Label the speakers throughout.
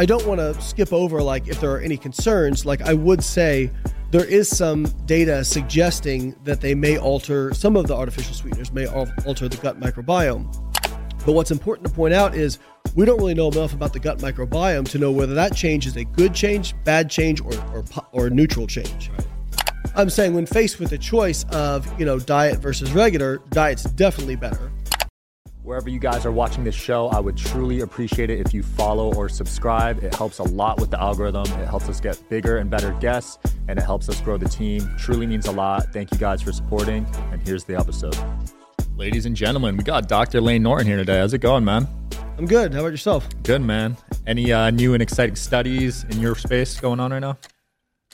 Speaker 1: I don't want to skip over like if there are any concerns. Like I would say, there is some data suggesting that they may alter some of the artificial sweeteners may alter the gut microbiome. But what's important to point out is we don't really know enough about the gut microbiome to know whether that change is a good change, bad change, or or, or neutral change. I'm saying when faced with the choice of you know diet versus regular, diet's definitely better.
Speaker 2: Wherever you guys are watching this show, I would truly appreciate it if you follow or subscribe. It helps a lot with the algorithm. It helps us get bigger and better guests, and it helps us grow the team. Truly means a lot. Thank you guys for supporting. And here's the episode. Ladies and gentlemen, we got Dr. Layne Norton here today. How's it going, man?
Speaker 1: I'm good. How about yourself?
Speaker 2: Good, man. Any uh, new and exciting studies in your space going on right now?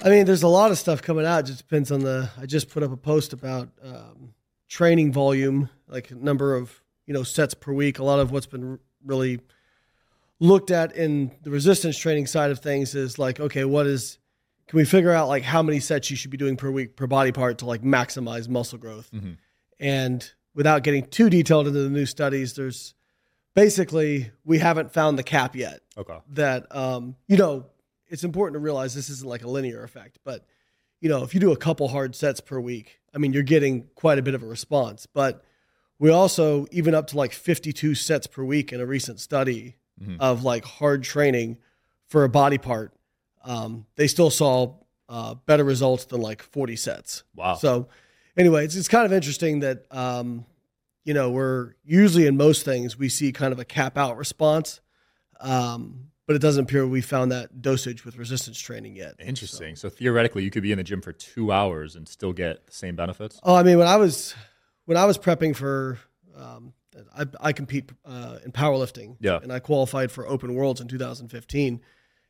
Speaker 1: I mean, there's a lot of stuff coming out. It just depends on the. I just put up a post about um, training volume, like number of you know sets per week. A lot of what's been really looked at in the resistance training side of things is like, okay, what is? Can we figure out like how many sets you should be doing per week per body part to like maximize muscle growth? And without getting too detailed into the new studies, there's basically we haven't found the cap yet
Speaker 2: Okay.
Speaker 1: that um, you know it's important to realize this isn't like a linear effect but you know if you do a couple hard sets per week i mean you're getting quite a bit of a response but we also even up to like 52 sets per week in a recent study of like hard training for a body part um, they still saw uh, better results than like 40 sets
Speaker 2: Wow.
Speaker 1: so anyway it's, it's kind of interesting that um, you know we're usually in most things we see kind of a cap out response um, but it doesn't appear we found that dosage with resistance training yet.
Speaker 2: Interesting. So theoretically, you could be in the gym for two hours and still get the same benefits.
Speaker 1: Oh, I mean, when I was when I was prepping for, um, I, I compete uh, in powerlifting,
Speaker 2: Yeah.
Speaker 1: and I qualified for Open Worlds in 2015,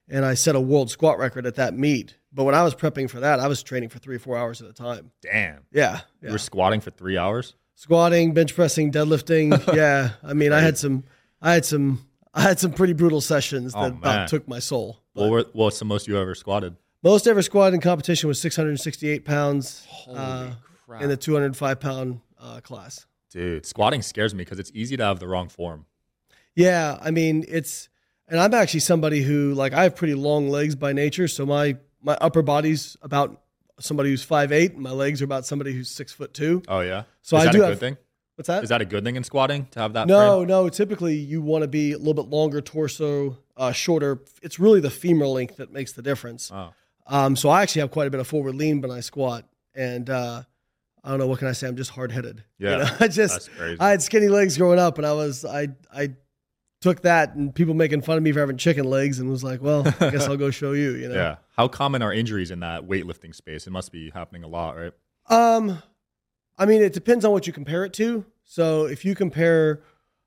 Speaker 1: and I set a world squat record at that meet. But when I was prepping for that, I was training for three or four hours at a time.
Speaker 2: Damn.
Speaker 1: Yeah,
Speaker 2: You
Speaker 1: yeah.
Speaker 2: were squatting for three hours.
Speaker 1: squatting, bench pressing, deadlifting. yeah, I mean, I had some, I had some, I had some pretty brutal sessions that
Speaker 2: Oh,
Speaker 1: about took my soul. But
Speaker 2: What were, what's the most you ever squatted?
Speaker 1: most ever squatted in competition was 668 pounds uh, in the 205 pound uh, class.
Speaker 2: Dude, squatting scares me because it's easy to have the wrong form.
Speaker 1: Yeah, I mean it's, and I'm actually somebody who like I have pretty long legs by nature, so my my upper body's about somebody who's five eight, and my legs are about somebody who's six foot two.
Speaker 2: Oh yeah.
Speaker 1: So
Speaker 2: is
Speaker 1: I
Speaker 2: that
Speaker 1: do
Speaker 2: a
Speaker 1: have-
Speaker 2: thing?
Speaker 1: What's that?
Speaker 2: Is that a good thing in squatting to have that?
Speaker 1: No,
Speaker 2: frame?
Speaker 1: no. Typically, you want to be a little bit longer torso, uh, shorter. It's really the femur length that makes the difference.
Speaker 2: Oh.
Speaker 1: Um, so I actually have quite a bit of forward lean when I squat, and uh, I don't know what can I say. I'm just hard headed.
Speaker 2: Yeah,
Speaker 1: I just
Speaker 2: that's crazy.
Speaker 1: I had skinny legs growing up, and I was I I took that and people making fun of me for having chicken legs, and was like, well, I guess I'll go show you. You know.
Speaker 2: Yeah. How common are injuries in that weightlifting space? It must be happening a lot, right?
Speaker 1: Um, I mean, it depends on what you compare it to. So if you compare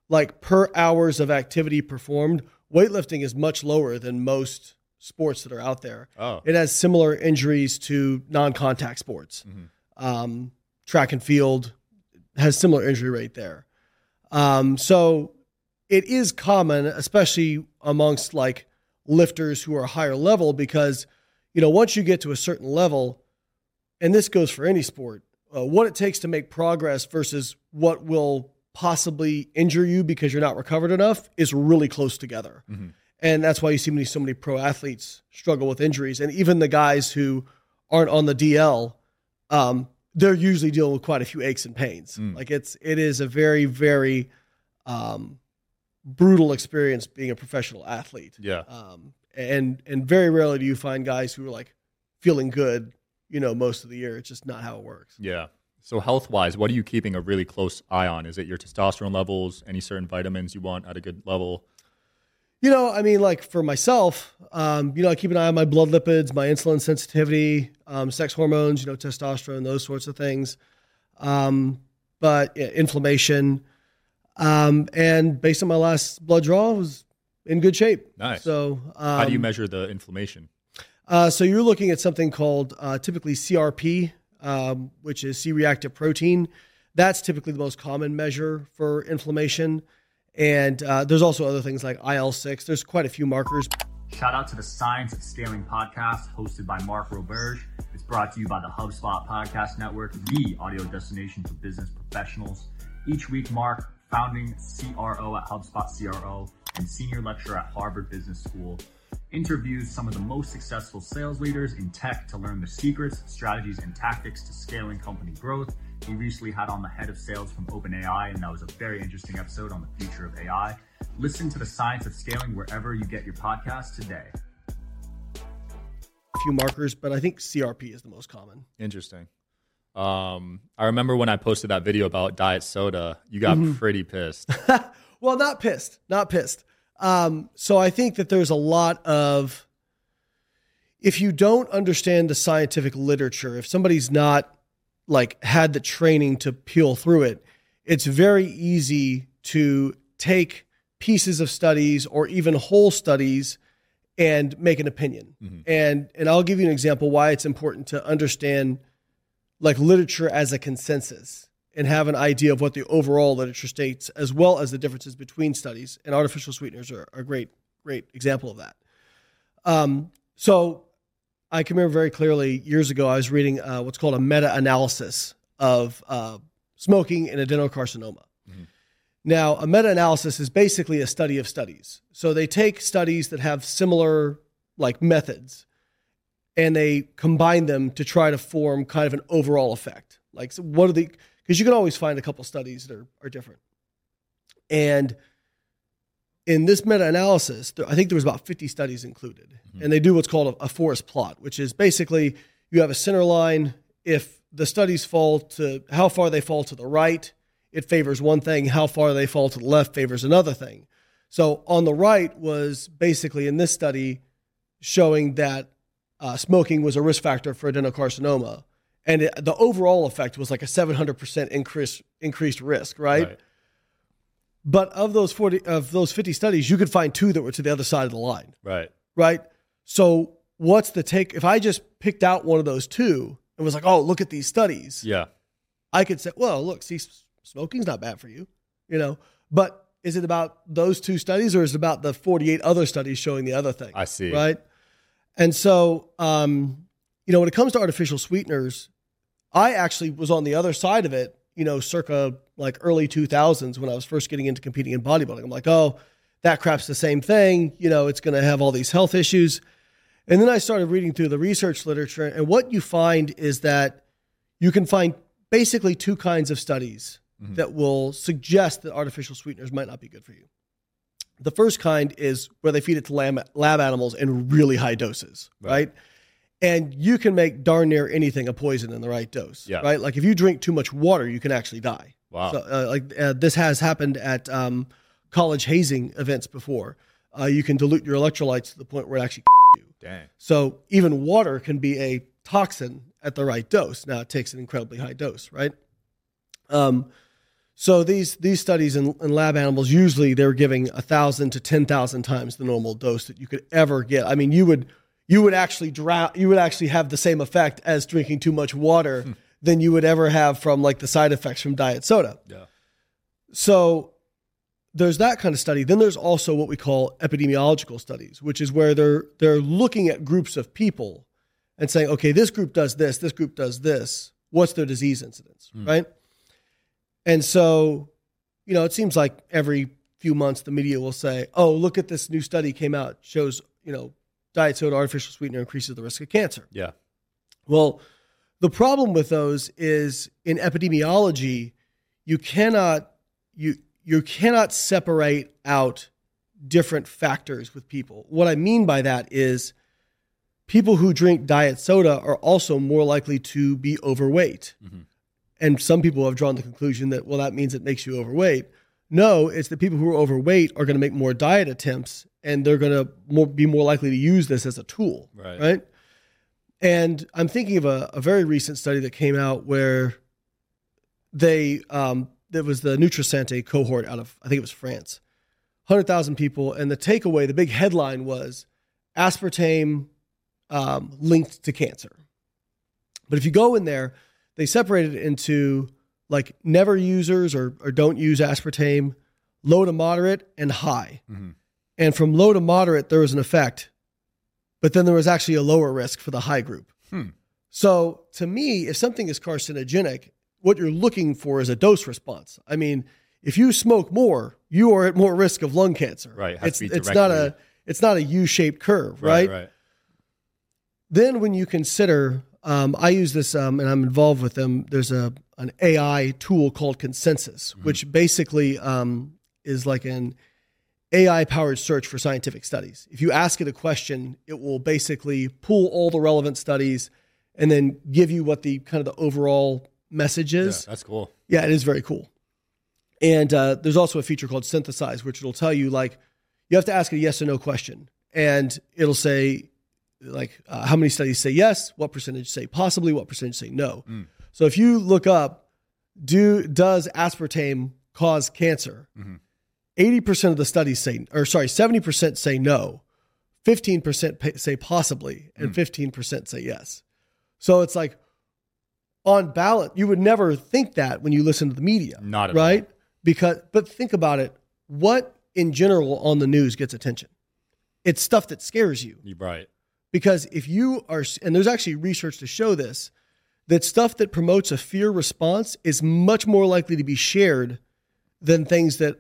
Speaker 1: like per hours of activity performed, weightlifting is much lower than most sports that are out there.
Speaker 2: Oh.
Speaker 1: It has similar injuries to non-contact sports. Um, track and field has similar injury rate there. Um, so it is common, especially amongst like lifters who are higher level, because you know once you get to a certain level, and this goes for any sport, uh, what it takes to make progress versus what will possibly injure you because you're not recovered enough is really close together. And that's why you see many, so many pro athletes struggle with injuries. And even the guys who aren't on the DL, um, they're usually dealing with quite a few aches and pains. Like it's, it is a very, very um, brutal experience being a professional athlete.
Speaker 2: Yeah.
Speaker 1: Um, and, and very rarely do you find guys who are like feeling good, you know, most of the year. It's just not how it works.
Speaker 2: Yeah. So health wise, what are you keeping a really close eye on? Is it your testosterone levels? Any certain vitamins you want at a good level?
Speaker 1: You know, I mean, like for myself, um, you know, I keep an eye on my blood lipids, my insulin sensitivity, um, sex hormones, you know, testosterone, those sorts of things. Um, but yeah, inflammation. Um, and based on my last blood draw, it was in good shape.
Speaker 2: Nice.
Speaker 1: So, um,
Speaker 2: How do you measure the inflammation?
Speaker 1: Uh, so you're looking at something called uh, typically CRP, um, which is C-reactive protein. That's typically the most common measure for inflammation. And uh, there's also other things like IL-6. There's quite a few markers.
Speaker 3: Shout out to the Science of Scaling podcast hosted by Mark Roberge. It's brought to you by the HubSpot Podcast Network, the audio destination for business professionals. Each week, Mark, founding CRO at HubSpot CRO and senior lecturer at Harvard Business School, interviews some of the most successful sales leaders in tech to learn the secrets, strategies, and tactics to scaling company growth. He recently had on the head of sales from OpenAI, and that was a very interesting episode on the future of AI. Listen to the science of scaling wherever you get your podcast today.
Speaker 1: A few markers, but I think CRP is the most common.
Speaker 2: Interesting. Um, I remember when I posted that video about diet soda, you got
Speaker 1: Mm-hmm.
Speaker 2: pretty pissed.
Speaker 1: Well, not pissed, not pissed. Um, so I think that there's a lot of, if you don't understand the scientific literature, if somebody's not like had the training to peel through it, it's very easy to take pieces of studies or even whole studies and make an opinion. And and I'll give you an example why it's important to understand like literature as a consensus and have an idea of what the overall literature states, as well as the differences between studies. And artificial sweeteners are a great, great example of that. Um, so I can remember very clearly years ago, I was reading uh, what's called a meta analysis of uh, smoking and adenocarcinoma. Now, a meta analysis is basically a study of studies. So they take studies that have similar like methods and they combine them to try to form kind of an overall effect. Like, so what are the, because you can always find a couple studies that are, are different. And in this meta analysis, I think there was about 50 studies included. And they do what's called a, a forest plot, which is basically you have a center line. If the studies fall to how far they fall to the right, it favors one thing. How far they fall to the left favors another thing. So on the right was basically in this study showing that uh, smoking was a risk factor for adenocarcinoma. And it, the overall effect was like a 700% increase, increased risk, right? But of those 40 of those 50 studies, you could find two that were to the other side of the line,
Speaker 2: Right.
Speaker 1: right? So what's the take? If I just picked out one of those two and was like, "Oh, look at these studies,"
Speaker 2: Yeah.
Speaker 1: I could say, "Well, look, see, smoking's not bad for you," you know. But is it about those two studies, or is it about the 48 other studies showing the other thing?
Speaker 2: I see.
Speaker 1: right? And so, um, you know, when it comes to artificial sweeteners, I actually was on the other side of it, you know, circa like early 2000s when I was first getting into competing in bodybuilding. I'm like, oh, that crap's the same thing. You know, it's going to have all these health issues. And then I started reading through the research literature. And what you find is that you can find basically two kinds of studies mm-hmm. that will suggest that artificial sweeteners might not be good for you. The first kind is where they feed it to lab, lab animals in really high doses, right.
Speaker 2: Right.
Speaker 1: And you can make darn near anything a poison in the right dose,
Speaker 2: Yeah.
Speaker 1: right? Like if you drink too much water, you can actually die.
Speaker 2: Wow.
Speaker 1: So, uh, like uh, this has happened at um, college hazing events before. Uh, you can dilute your electrolytes to the point where it actually you.
Speaker 2: Dang.
Speaker 1: So even water can be a toxin at the right dose. Now it takes an incredibly high dose, right? Um, so these these studies in, in lab animals usually they're giving a thousand to ten thousand times the normal dose that you could ever get. I mean, you would you would actually drown. You would actually have the same effect as drinking too much water hmm. than you would ever have from like the side effects from diet soda.
Speaker 2: Yeah.
Speaker 1: So there's that kind of study. Then there's also what we call epidemiological studies, which is where they're they're looking at groups of people and saying, okay, this group does this, this group does this. What's their disease incidence, hmm. right? And so, you know, it seems like every few months the media will say, "Oh, look at this new study came out shows you know diet soda artificial sweetener increases the risk of cancer."
Speaker 2: Yeah.
Speaker 1: Well, the problem with those is in epidemiology, you cannot you you cannot separate out different factors with people. What I mean by that is people who drink diet soda are also more likely to be overweight. Mm-hmm. And some people have drawn the conclusion that well that means it makes you overweight. No, it's that people who are overweight are going to make more diet attempts and they're going to more, be more likely to use this as a tool,
Speaker 2: Right.
Speaker 1: right? And I'm thinking of a, a very recent study that came out where they, um, there was the Nutrasante cohort out of, I think it was France. 100,000 people. And the takeaway, the big headline was aspartame um, linked to cancer. But if you go in there, they separated it into like never users or, or don't use aspartame, low to moderate, and high.
Speaker 2: Mhm.
Speaker 1: And from low to moderate, there was an effect, but then there was actually a lower risk for the high group.
Speaker 2: Hmm.
Speaker 1: So to me, if something is carcinogenic, what you're looking for is a dose response. I mean, if you smoke more, you are at more risk of lung cancer.
Speaker 2: Right, it
Speaker 1: It's it's not a it's not a U-shaped curve, right?
Speaker 2: Right.
Speaker 1: Then when you consider, um, I use this um, and I'm involved with them. There's a an AI tool called Consensus, which basically um, is like an AI powered search for scientific studies. If you ask it a question, it will basically pull all the relevant studies and then give you what the kind of the overall message
Speaker 2: Yeah,
Speaker 1: is.
Speaker 2: that's cool.
Speaker 1: Yeah, it is very cool. And uh, there's also a feature called Synthesize, which it'll tell you like you have to ask a yes or no question, and it'll say like uh, how many studies say yes, what percentage say possibly, what percentage say no. So if you look up, do does aspartame cause cancer? 80% of the studies say, or sorry, 70% say no, 15% say possibly, and hmm. 15% say yes. So it's like on ballot, you would never think that when you listen to the media.
Speaker 2: Not at
Speaker 1: right? Because, but think about it. What in general on the news gets attention? It's stuff that scares you.
Speaker 2: You're right.
Speaker 1: Because if you are, and there's actually research to show this, that stuff that promotes a fear response is much more likely to be shared than things that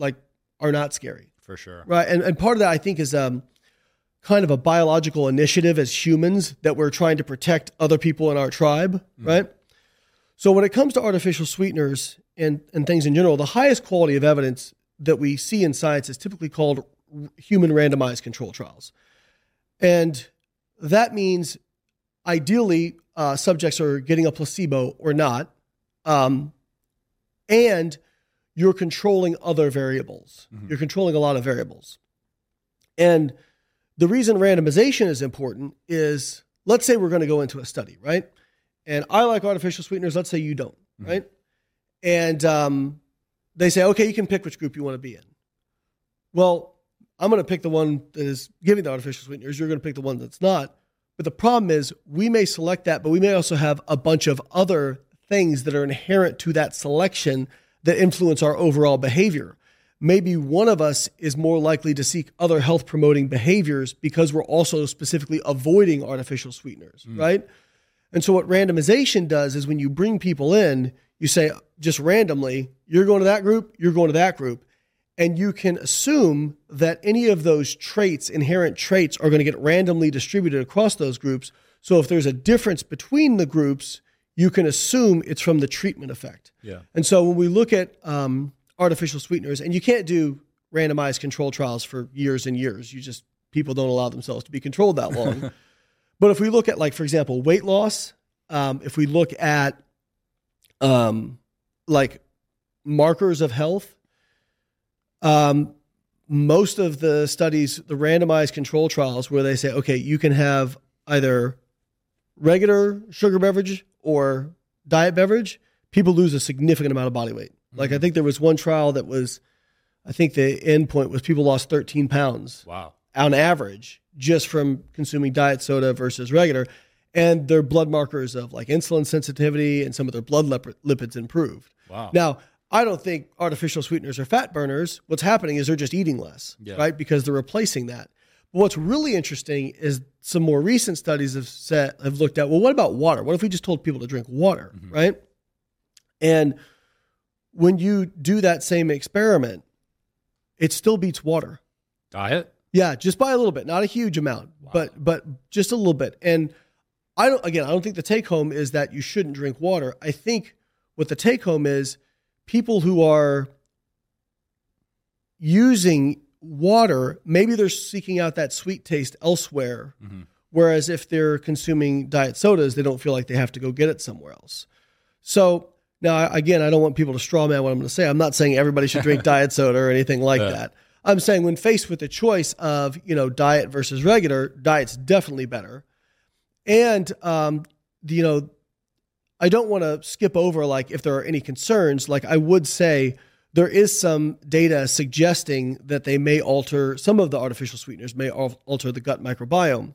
Speaker 1: like are not scary,
Speaker 2: For sure.
Speaker 1: right? And and part of that I think is um, kind of a biological initiative as humans that we're trying to protect other people in our tribe, right? So when it comes to artificial sweeteners and and things in general, the highest quality of evidence that we see in science is typically called human randomized control trials. And that means ideally uh, subjects are getting a placebo or not. Um, and you're controlling other variables. You're controlling a lot of variables. And the reason randomization is important is let's say we're going to go into a study, right? And I like artificial sweeteners. Let's say you don't, right? And um, they say, okay, you can pick which group you want to be in. Well, I'm going to pick the one that is giving the artificial sweeteners. You're going to pick the one that's not. But the problem is, we may select that, but we may also have a bunch of other things that are inherent to that selection that influence our overall behavior. Maybe one of us is more likely to seek other health promoting behaviors because we're also specifically avoiding artificial sweeteners, mm. right? And so, what randomization does is when you bring people in, you say just randomly, you're going to that group, you're going to that group. And you can assume that any of those traits, inherent traits, are going to get randomly distributed across those groups. So, if there's a difference between the groups, you can assume it's from the treatment effect.
Speaker 2: Yeah.
Speaker 1: And so, when we look at um, artificial sweeteners, and you can't do randomized control trials for years and years, you just, people don't allow themselves to be controlled that long. But if we look at, like, for example, weight loss, um, if we look at um, like markers of health, um, most of the studies, the randomized control trials, where they say, okay, you can have either regular sugar beverage or diet beverage, people lose a significant amount of body weight. Like I mm-hmm. think there was one trial that was, I think the end point was people lost 13 pounds
Speaker 2: Wow.
Speaker 1: on average just from consuming diet soda versus regular and their blood markers of like insulin sensitivity and some of their blood lip- lipids improved
Speaker 2: Wow.
Speaker 1: now i don't think artificial sweeteners are fat burners what's happening is they're just eating less
Speaker 2: Yeah.
Speaker 1: right because they're replacing that what's really interesting is some more recent studies have said have looked at well what about water what if we just told people to drink water mm-hmm. right and when you do that same experiment it still beats water
Speaker 2: Diet?
Speaker 1: yeah, just by a little bit, not a huge amount, but but just a little bit. And I don't again, I don't think the take home is that you shouldn't drink water. I think what the take home is people who are using water, maybe they're seeking out that sweet taste elsewhere. Whereas if they're consuming diet sodas, they don't feel like they have to go get it somewhere else. So now, again, I don't want people to straw man what I'm going to say. I'm not saying everybody should drink diet soda or anything like that. I'm saying when faced with the choice of you know diet versus regular, diet's definitely better. And um, you know, I don't want to skip over like if there are any concerns. Like I would say, there is some data suggesting that they may alter some of the artificial sweeteners may alter the gut microbiome.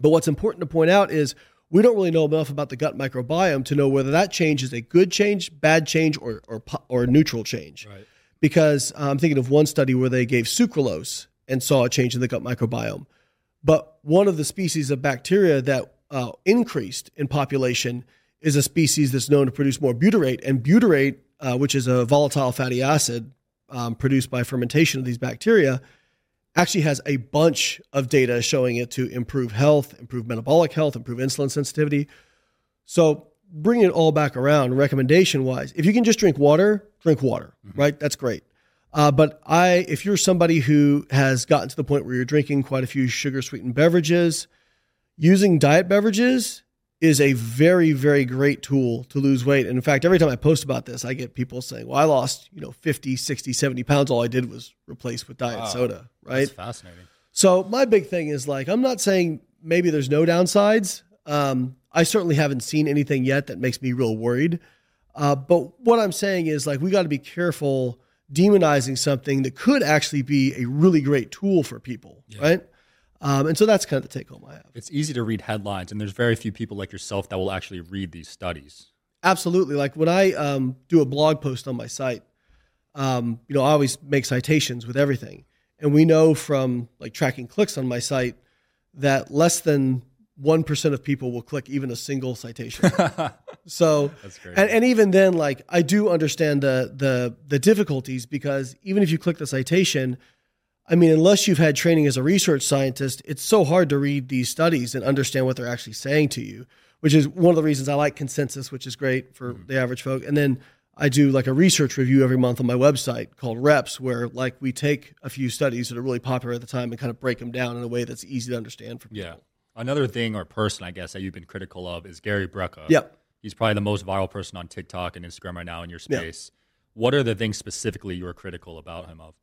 Speaker 1: But what's important to point out is we don't really know enough about the gut microbiome to know whether that change is a good change, bad change, or or, or neutral change.
Speaker 4: Right.
Speaker 1: Because uh, I'm thinking of one study where they gave sucralose and saw a change in the gut microbiome. But one of the species of bacteria that uh, increased in population is a species that's known to produce more butyrate, and butyrate, uh, which is a volatile fatty acid um, produced by fermentation of these bacteria, actually has a bunch of data showing it to improve health, improve metabolic health, improve insulin sensitivity. So, bring it all back around, recommendation wise, if you can just drink water, drink water, right? That's great. Uh, but I, if you're somebody who has gotten to the point where you're drinking quite a few sugar sweetened beverages, using diet beverages is a very, very great tool to lose weight. And in fact, every time I post about this, I get people saying, well, I lost, you know, 50, 60, 70 pounds. All I did was replace with diet
Speaker 4: Wow.
Speaker 1: soda, right?
Speaker 4: That's fascinating.
Speaker 1: So my big thing is like, I'm not saying maybe there's no downsides. Um, I certainly haven't seen anything yet that makes me real worried. Uh, but what I'm saying is like, we got to be careful demonizing something that could actually be a really great tool for people, right? Um, and so that's kind of the take home I have.
Speaker 4: It's easy to read headlines, and there's very few people like yourself that will actually read these studies.
Speaker 1: Absolutely. Like when I um, do a blog post on my site, um, you know, I always make citations with everything. And we know from like tracking clicks on my site that less than 1% of people will click even a single citation. so,
Speaker 4: That's great.
Speaker 1: and, and even then, like I do understand the, the, the difficulties because even if you click the citation, I mean, unless you've had training as a research scientist, it's so hard to read these studies and understand what they're actually saying to you, which is one of the reasons I like consensus, which is great for mm-hmm. the average folk. And then I do like a research review every month on my website called Reps, where like we take a few studies that are really popular at the time and kind of break them down in a way that's easy to understand for people.
Speaker 4: Yeah. Another thing or person, I guess, that you've been critical of is Gary Brecka.
Speaker 1: Yep.
Speaker 4: He's probably the most viral person on TikTok and Instagram right now in your space. What are the things specifically you were critical about him of?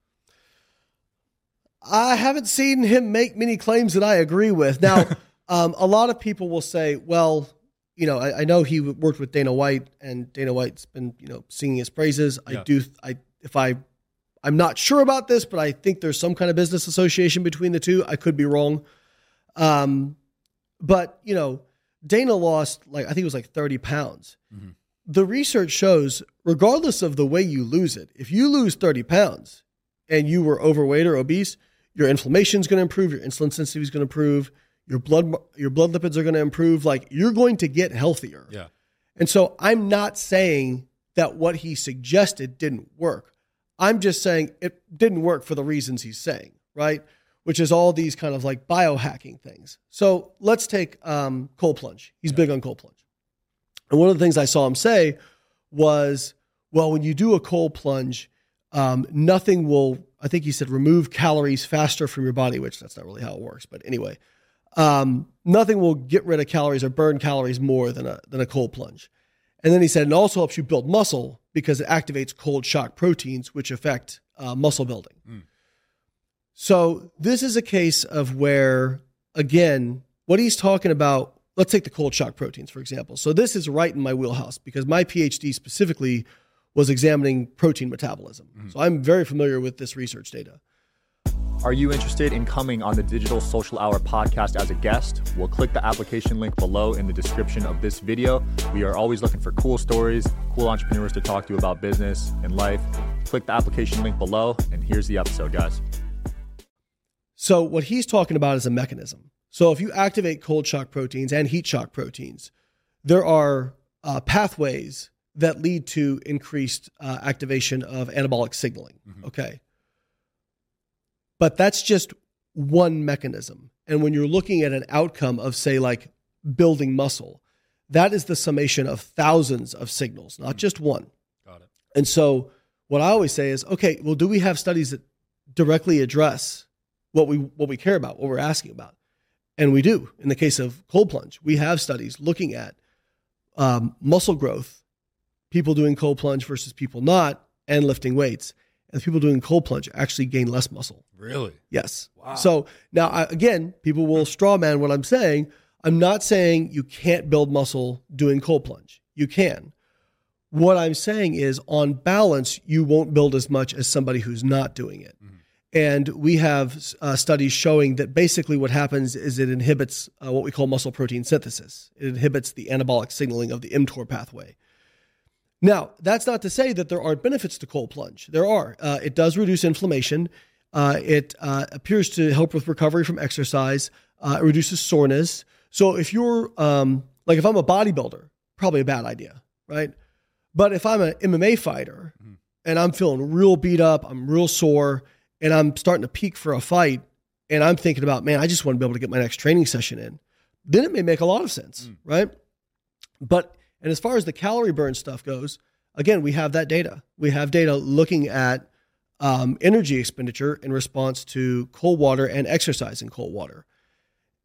Speaker 1: I haven't seen him make many claims that I agree with. Now, um, a lot of people will say, well, you know, I, I know he worked with Dana White, and Dana White's been, you know, singing his praises. I do, I if I, I'm not sure about this, but I think there's some kind of business association between the two. I could be wrong. Um, but you know, Dana lost like I think it was like 30 pounds. The research shows, regardless of the way you lose it, if you lose 30 pounds and you were overweight or obese, your inflammation is going to improve, your insulin sensitivity is going to improve, your blood your blood lipids are going to improve. Like you're going to get healthier.
Speaker 4: Yeah.
Speaker 1: And so I'm not saying that what he suggested didn't work. I'm just saying it didn't work for the reasons he's saying, right? Which is all these kind of like biohacking things. So let's take um, cold plunge. He's big on cold plunge. And one of the things I saw him say was, well, when you do a cold plunge, um, nothing will, I think he said, remove calories faster from your body, which that's not really how it works. But anyway, um, nothing will get rid of calories or burn calories more than a, than a cold plunge. And then he said it also helps you build muscle because it activates cold shock proteins, which affect uh, muscle building. So this is a case of where, again, what he's talking about. Let's take the cold shock proteins, for example. So this is right in my wheelhouse because my PhD specifically was examining protein metabolism. So I'm very familiar with this research data.
Speaker 2: Are you interested in coming on the Digital Social Hour podcast as a guest? Well, click the application link below in the description of this video. We are always looking for cool stories, cool entrepreneurs to talk to about business and life. Click the application link below, and here's the episode, guys.
Speaker 1: So what he's talking about is a mechanism. So if you activate cold shock proteins and heat shock proteins, there are uh, pathways that lead to increased uh, activation of anabolic signaling. Okay. But that's just one mechanism. And when you're looking at an outcome of, say, like building muscle, that is the summation of thousands of signals, not just one.
Speaker 4: Got it.
Speaker 1: And so what I always say is, okay, well, do we have studies that directly address what we what we care about, what we're asking about? And we do. In the case of cold plunge, we have studies looking at um, muscle growth, people doing cold plunge versus people not, and lifting weights. And people doing cold plunge actually gain less muscle.
Speaker 4: Really?
Speaker 1: Yes. Wow. So now, I, again, people will straw man what I'm saying. I'm not saying you can't build muscle doing cold plunge. You can. What I'm saying is, on balance, you won't build as much as somebody who's not doing it. And we have uh, studies showing that basically what happens is it inhibits uh, what we call muscle protein synthesis. It inhibits the anabolic signaling of the mTOR pathway. Now, that's not to say that there aren't benefits to cold plunge. There are. Uh, it does reduce inflammation. Uh, it uh, appears to help with recovery from exercise. Uh, it reduces soreness. So if you're um, like if I'm a bodybuilder, probably a bad idea, right? But if I'm an MMA fighter mm-hmm. and I'm feeling real beat up, I'm real sore, and I'm starting to peak for a fight, and I'm thinking about, man, I just want to be able to get my next training session in, then it may make a lot of sense, mm. right? But and as far as the calorie burn stuff goes, again, we have that data. We have data looking at um, energy expenditure in response to cold water and exercise in cold water.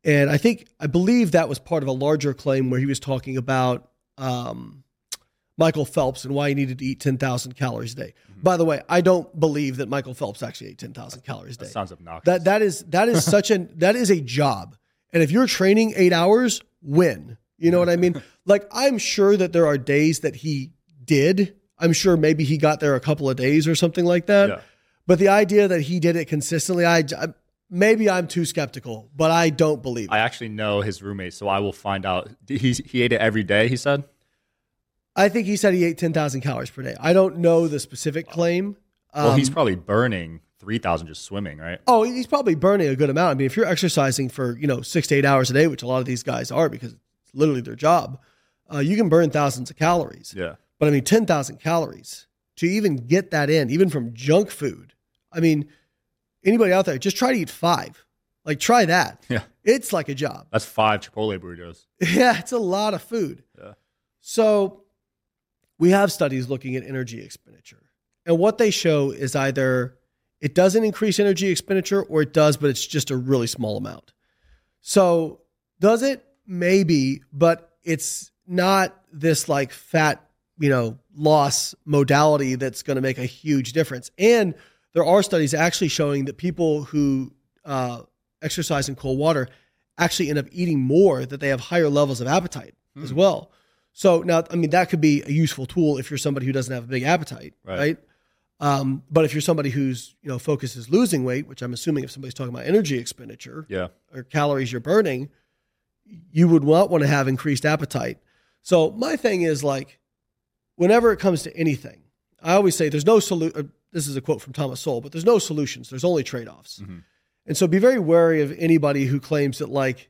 Speaker 1: And I think, I believe that was part of a larger claim where he was talking about um, Michael Phelps and why he needed to eat 10,000 calories a day. Mm-hmm. By the way, I don't believe that Michael Phelps actually ate 10,000 calories a day.
Speaker 4: That sounds obnoxious.
Speaker 1: That, that is, that is such an, that is a job. And if you're training eight hours, win. You know what I mean? Like, I'm sure that there are days that he did. I'm sure maybe he got there a couple of days or something like that. Yeah. But the idea that he did it consistently, I, I maybe I'm too skeptical, but I don't believe it.
Speaker 4: I actually know his roommate, so I will find out. He he ate it every day. He said.
Speaker 1: I think he said he ate ten thousand calories per day. I don't know the specific claim.
Speaker 4: Um, well, he's um, probably burning three thousand just swimming, right?
Speaker 1: Oh, he's probably burning a good amount. I mean, if you're exercising for you know six to eight hours a day, which a lot of these guys are because it's literally their job, uh, you can burn thousands of calories.
Speaker 4: Yeah.
Speaker 1: But I mean, ten thousand calories to even get that in, even from junk food. I mean, anybody out there, just try to eat five. Like try that.
Speaker 4: Yeah.
Speaker 1: It's like a job.
Speaker 4: That's five Chipotle burritos.
Speaker 1: Yeah, it's a lot of food.
Speaker 4: Yeah.
Speaker 1: So we have studies looking at energy expenditure. And what they show is either it doesn't increase energy expenditure or it does, but it's just a really small amount. So does it? Maybe, but it's not this like fat, you know, loss modality that's going to make a huge difference. And there are studies actually showing that people who uh, exercise in cold water actually end up eating more, that they have higher levels of appetite mm. as well. So now, I mean, that could be a useful tool if you're somebody who doesn't have a big appetite, right? right? Um, but if you're somebody who's you know focuses losing weight, which I'm assuming if somebody's talking about energy expenditure,
Speaker 4: yeah,
Speaker 1: or calories you're burning, you would not want to have increased appetite. So my thing is like, whenever it comes to anything, I always say there's no solution this is a quote from Thomas Sowell, but there's no solutions. There's only trade offs. Mm-hmm. And so be very wary of anybody who claims that, like,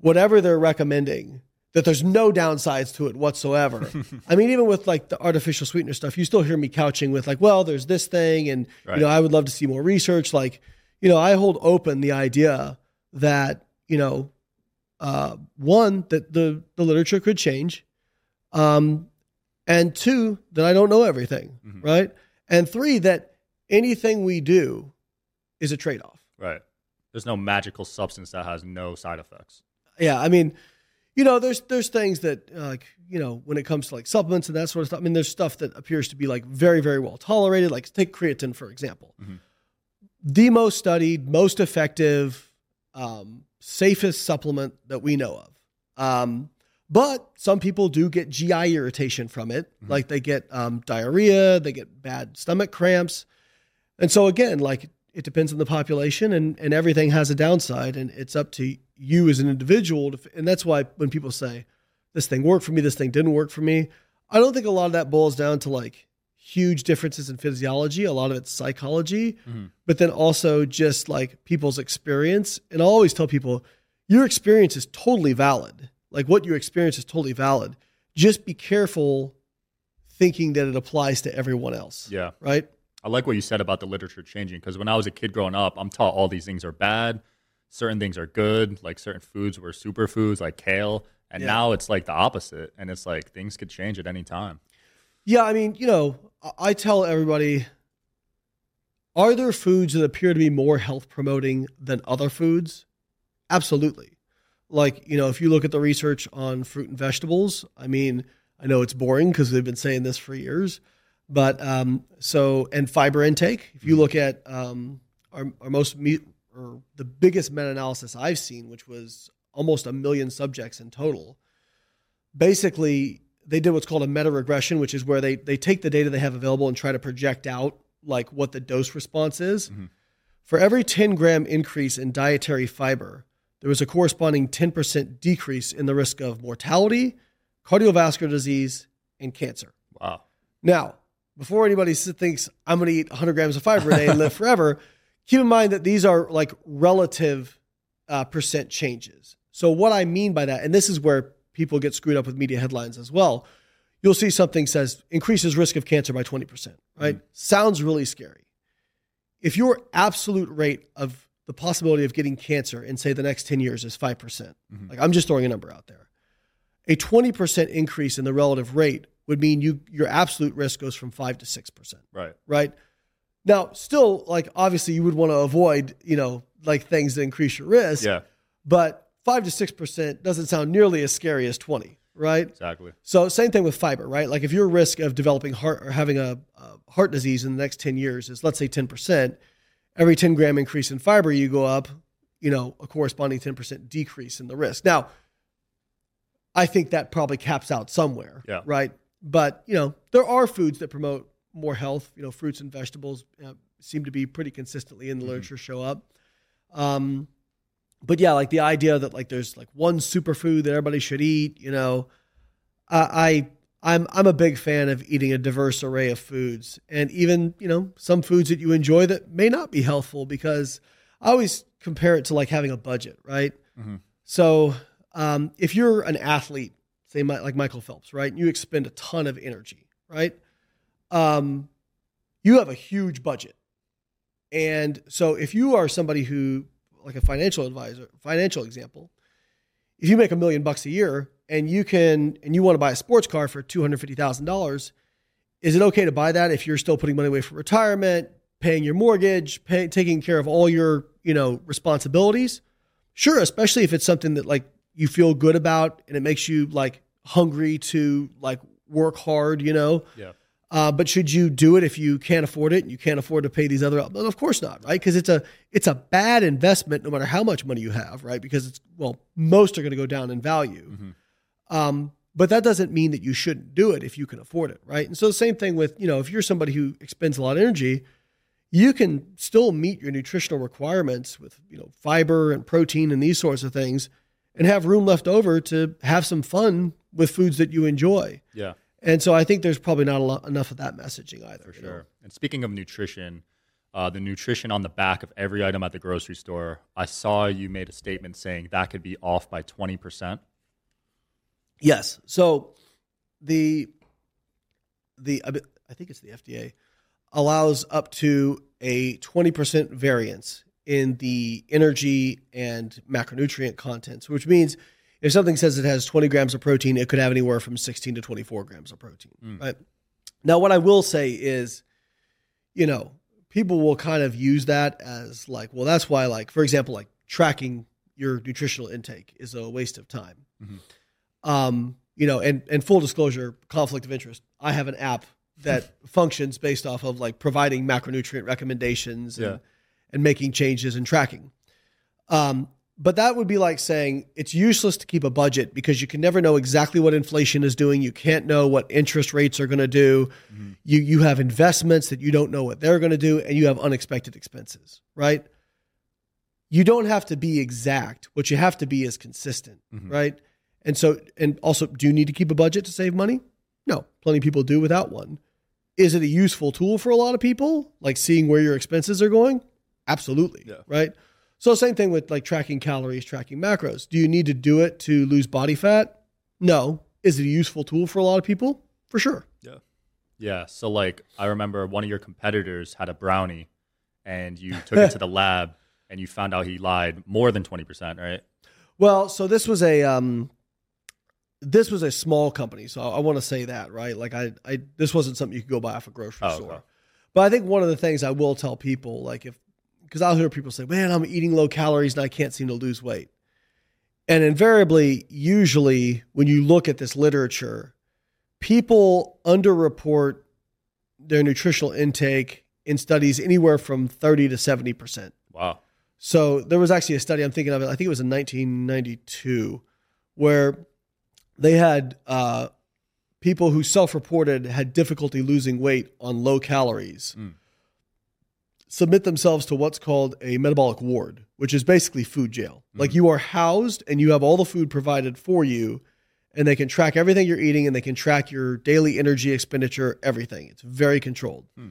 Speaker 1: whatever they're recommending, that there's no downsides to it whatsoever. I mean, even with like the artificial sweetener stuff, you still hear me couching with, like, well, there's this thing, and, right. you know, I would love to see more research. Like, you know, I hold open the idea that, you know, uh, one, that the, the literature could change. Um, and two, that I don't know everything, mm-hmm. right? And three, that anything we do is a trade off.
Speaker 4: Right. There's no magical substance that has no side effects.
Speaker 1: Yeah. I mean, you know, there's there's things that uh, like you know when it comes to like supplements and that sort of stuff. I mean, there's stuff that appears to be like very very well tolerated. Like take creatine for example, mm-hmm. the most studied, most effective, um, safest supplement that we know of. Um, but some people do get GI irritation from it, mm-hmm. like they get um, diarrhea, they get bad stomach cramps. And so, again, like it depends on the population and, and everything has a downside. And it's up to you as an individual. To, and that's why when people say, this thing worked for me, this thing didn't work for me, I don't think a lot of that boils down to like huge differences in physiology. A lot of it's psychology, mm-hmm. but then also just like people's experience. And I always tell people, your experience is totally valid like what you experience is totally valid. Just be careful thinking that it applies to everyone else.
Speaker 4: Yeah.
Speaker 1: Right?
Speaker 4: I like what you said about the literature changing because when I was a kid growing up, I'm taught all these things are bad, certain things are good, like certain foods were superfoods like kale, and yeah. now it's like the opposite and it's like things could change at any time.
Speaker 1: Yeah, I mean, you know, I tell everybody are there foods that appear to be more health promoting than other foods? Absolutely like you know if you look at the research on fruit and vegetables i mean i know it's boring because they've been saying this for years but um, so and fiber intake if you look at um, our, our most me- or the biggest meta-analysis i've seen which was almost a million subjects in total basically they did what's called a meta regression, which is where they they take the data they have available and try to project out like what the dose response is. For every 10 gram increase in dietary fiber, there was a corresponding 10% decrease in the risk of mortality, cardiovascular disease, and cancer.
Speaker 4: Wow.
Speaker 1: Now, before anybody thinks I'm going to eat 100 grams of fiber a day and live forever, keep in mind that these are like relative uh, percent changes. So, what I mean by that, and this is where people get screwed up with media headlines as well, you'll see something says increases risk of cancer by 20%, right? Sounds really scary. If your absolute rate of the possibility of getting cancer in, say, the next 10 years is 5%, percent mm-hmm. like I'm just throwing a number out there, a 20% increase in the relative rate would mean you your absolute risk goes from 5 to 6%,
Speaker 4: Right.
Speaker 1: right? Now, still like obviously you would want to avoid, you know, like things that increase your risk,
Speaker 4: Yeah.
Speaker 1: but 5 to 6% doesn't sound nearly as scary as 20, right?
Speaker 4: Exactly.
Speaker 1: So same thing with fiber, right? Like if your risk of developing heart or having a, a heart disease in the next 10 years is let's say 10%, every 10 gram increase in fiber you go up, you know, a corresponding 10% decrease in the risk. Now, I think that probably caps out somewhere,
Speaker 4: Yeah.
Speaker 1: right? But, you know, there are foods that promote more health, you know, fruits and vegetables uh, seem to be pretty consistently in the literature show up. Um, but yeah, like the idea that like there's like one superfood that everybody should eat, you know, I, I I'm I'm a big fan of eating a diverse array of foods, and even you know some foods that you enjoy that may not be healthful because I always compare it to like having a budget, right? So um, if you're an athlete, say my, like Michael Phelps, right, and you expend a ton of energy, right? Um, you have a huge budget, and so if you are somebody who like a financial advisor, financial example, if you make a million bucks a year and you can and you want to buy a sports car for two hundred fifty thousand dollars, is it okay to buy that if you're still putting money away for retirement, paying your mortgage, pay, taking care of all your you know responsibilities? Sure, especially if it's something that like you feel good about and it makes you like hungry to like work hard, you know.
Speaker 4: Yeah.
Speaker 1: Uh, but should you do it if you can't afford it and you can't afford to pay these other? Well, of course not, right? Because it's a it's a bad investment no matter how much money you have, right? Because it's well, most are going to go down in value. Um, but that doesn't mean that you shouldn't do it if you can afford it, right? And so the same thing with you know if you're somebody who expends a lot of energy, you can still meet your nutritional requirements with you know fiber and protein and these sorts of things, and have room left over to have some fun with foods that you enjoy.
Speaker 4: Yeah.
Speaker 1: And so I think there's probably not a lot, enough of that messaging either.
Speaker 4: For
Speaker 1: you know?
Speaker 4: sure. And speaking of nutrition, uh, the nutrition on the back of every item at the grocery store, I saw you made a statement saying that could be off by 20%.
Speaker 1: Yes. So the the I think it's the FDA allows up to a 20% variance in the energy and macronutrient contents, which means if something says it has 20 grams of protein, it could have anywhere from 16 to 24 grams of protein. Mm. Right. Now, what I will say is, you know, people will kind of use that as like, well, that's why, like, for example, like tracking your nutritional intake is a waste of time. Mm-hmm. Um, you know, and and full disclosure, conflict of interest. I have an app that functions based off of like providing macronutrient recommendations and,
Speaker 4: Yeah.
Speaker 1: and making changes and tracking. Um, but that would be like saying it's useless to keep a budget because you can never know exactly what inflation is doing. You can't know what interest rates are going to do. You you have investments that you don't know what they're going to do, and you have unexpected expenses, right? You don't have to be exact. What you have to be is consistent, right? And so, and also, do you need to keep a budget to save money? No, plenty of people do without one. Is it a useful tool for a lot of people? Like seeing where your expenses are going? Absolutely.
Speaker 4: Yeah.
Speaker 1: Right. So same thing with like tracking calories, tracking macros. Do you need to do it to lose body fat? No. Is it a useful tool for a lot of people? For sure.
Speaker 4: Yeah. Yeah. So, like, I remember one of your competitors had a brownie and you took it to the lab and you found out he lied more than 20%, right?
Speaker 1: Well, so this was a um this was a small company, so I, want to say that, right? Like I I this wasn't something you could go buy off a grocery
Speaker 4: Oh,
Speaker 1: store.
Speaker 4: okay.
Speaker 1: But I think one of the things I will tell people, like if because I'll hear people say, Man, I'm eating low calories and I can't seem to lose weight. And invariably, usually when you look at this literature, people underreport their nutritional intake in studies anywhere from 30 to 70%.
Speaker 4: Wow.
Speaker 1: So there was actually a study I'm thinking of. I think it was in 1992, where they had uh, people who self-reported had difficulty losing weight on low calories mm. submit themselves to what's called a metabolic ward, which is basically food jail. Like mm. you are housed and you have all the food provided for you, and they can track everything you're eating and they can track your daily energy expenditure, everything. It's very controlled. Hmm.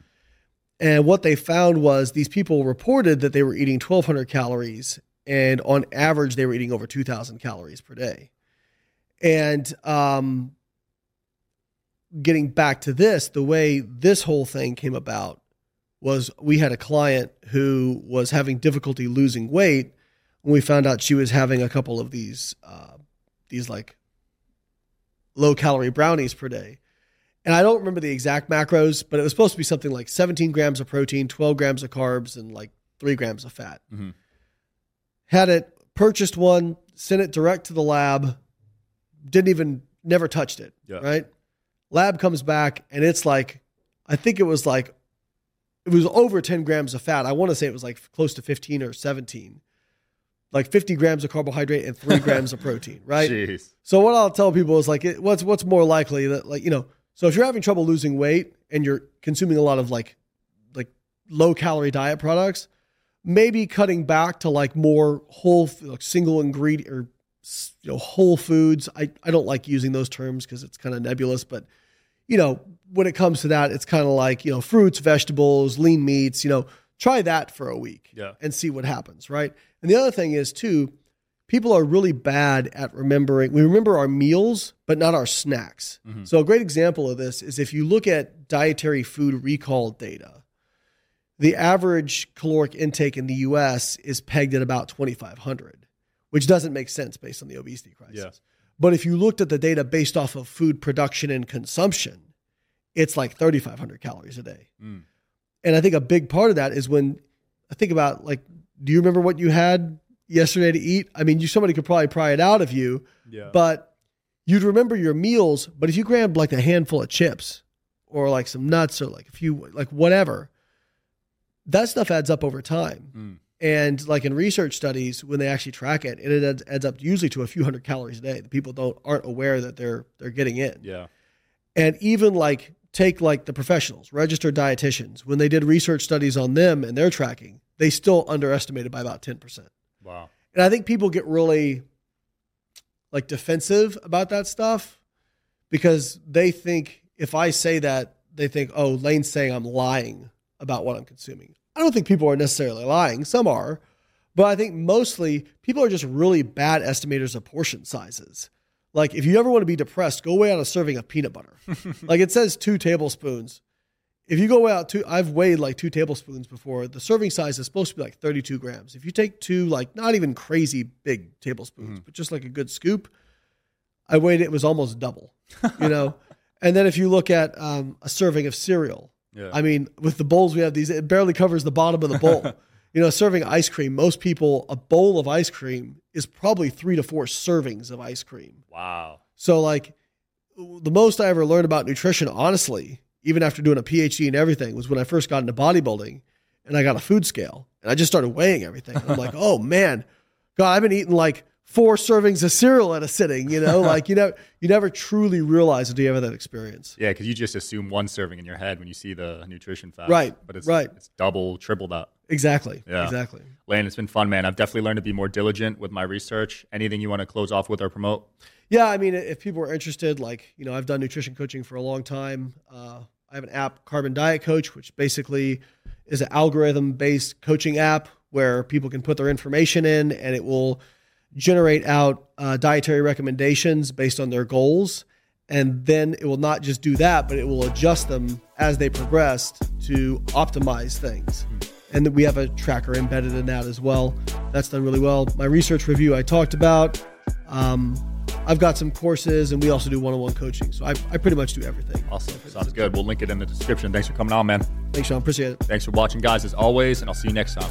Speaker 1: And what they found was these people reported that they were eating 1,200 calories, and on average, they were eating over 2,000 calories per day. And um, getting back to this, the way this whole thing came about was we had a client who was having difficulty losing weight when we found out she was having a couple of these uh, these like low calorie brownies per day. And I don't remember the exact macros, but it was supposed to be something like 17 grams of protein, 12 grams of carbs, and like three grams of fat.
Speaker 4: Mhm.
Speaker 1: Had it, purchased one, sent it direct to the lab, didn't even, never touched it.
Speaker 4: Yeah.
Speaker 1: Right. Lab comes back and it's like, I think it was like, it was over 10 grams of fat. I want to say it was like close to 15 or 17. Like 50 grams of carbohydrate and three grams of protein, right?
Speaker 4: Jeez.
Speaker 1: So what I'll tell people is like, it, what's what's more likely that like you know, so if you're having trouble losing weight and you're consuming a lot of like like low calorie diet products, maybe cutting back to like more whole like single ingredient or you know whole foods. I I don't like using those terms because it's kind of nebulous, but you know when it comes to that, it's kind of like you know fruits, vegetables, lean meats. You know, try that for a week
Speaker 4: Yeah.
Speaker 1: and see what happens, right? And the other thing is too, people are really bad at remembering. We remember our meals, but not our snacks. Mm-hmm. So a great example of this is if you look at dietary food recall data, the average caloric intake in the U.S. is pegged at about 2,500, which doesn't make sense based on the obesity crisis.
Speaker 4: Yeah.
Speaker 1: But if you looked at the data based off of food production and consumption, it's like 3,500 calories a day.
Speaker 4: Mm.
Speaker 1: And I think a big part of that is when I think about like, do you remember what you had yesterday to eat? I mean, you somebody could probably pry it out of you,
Speaker 4: Yeah.
Speaker 1: but you'd remember your meals. But if you grabbed like a handful of chips or like some nuts or like a few, like whatever, that stuff adds up over time.
Speaker 4: Mm.
Speaker 1: And like in research studies, when they actually track it, it adds, adds up usually to a few hundred calories a day. The people don't aren't aware that they're they're getting in.
Speaker 4: yeah.
Speaker 1: And even like take like the professionals, registered dietitians, when they did research studies on them and their tracking, they still underestimated by about 10%.
Speaker 4: Wow.
Speaker 1: And I think people get really like defensive about that stuff because they think if I say that, they think, oh, Layne's saying I'm lying about what I'm consuming. I don't think people are necessarily lying. Some are. But I think mostly people are just really bad estimators of portion sizes. Like if you ever want to be depressed, go weigh out a serving of peanut butter. like it says two tablespoons. If you go out two, I've weighed like two tablespoons before. The serving size is supposed to be like 32 grams. If you take two, like not even crazy big tablespoons, but just like a good scoop, I weighed it, it was almost double, you know? and then if you look at um, a serving of cereal,
Speaker 4: Yeah.
Speaker 1: I mean, with the bowls we have these, it barely covers the bottom of the bowl. you know, serving ice cream, most people, a bowl of ice cream is probably three to four servings of ice cream.
Speaker 4: wow.
Speaker 1: So, like, the most I ever learned about nutrition, honestly, even after doing a PhD and everything, was when I first got into bodybuilding and I got a food scale and I just started weighing everything. And I'm like, oh man, God, I've been eating like four servings of cereal at a sitting, you know, like, you know, you never truly realize until you have that experience.
Speaker 4: Yeah, because you just assume one serving in your head when you see the nutrition facts.
Speaker 1: Right,
Speaker 4: But it's
Speaker 1: right.
Speaker 4: It's double, triple that.
Speaker 1: Exactly.
Speaker 4: Yeah.
Speaker 1: Exactly.
Speaker 4: Layne, it's been fun, man. I've definitely learned to be more diligent with my research. Anything you want to close off with or promote?
Speaker 1: Yeah, I mean, if people are interested, like you know, I've done nutrition coaching for a long time. Uh, I have an app, Carbon Diet Coach, which basically is an algorithm-based coaching app where people can put their information in, and it will generate out uh, dietary recommendations based on their goals. And then it will not just do that, but it will adjust them as they progress to optimize things. And we have a tracker embedded in that as well. That's done really well. My research review I talked about. Um, I've got some courses, and we also do one-on-one coaching. So I, I pretty much do everything.
Speaker 4: Awesome. Sounds good. We'll link it in the description. Thanks for coming on, man.
Speaker 1: Thanks, Sean. Appreciate it.
Speaker 4: Thanks for watching, guys, as always, and I'll see you next time.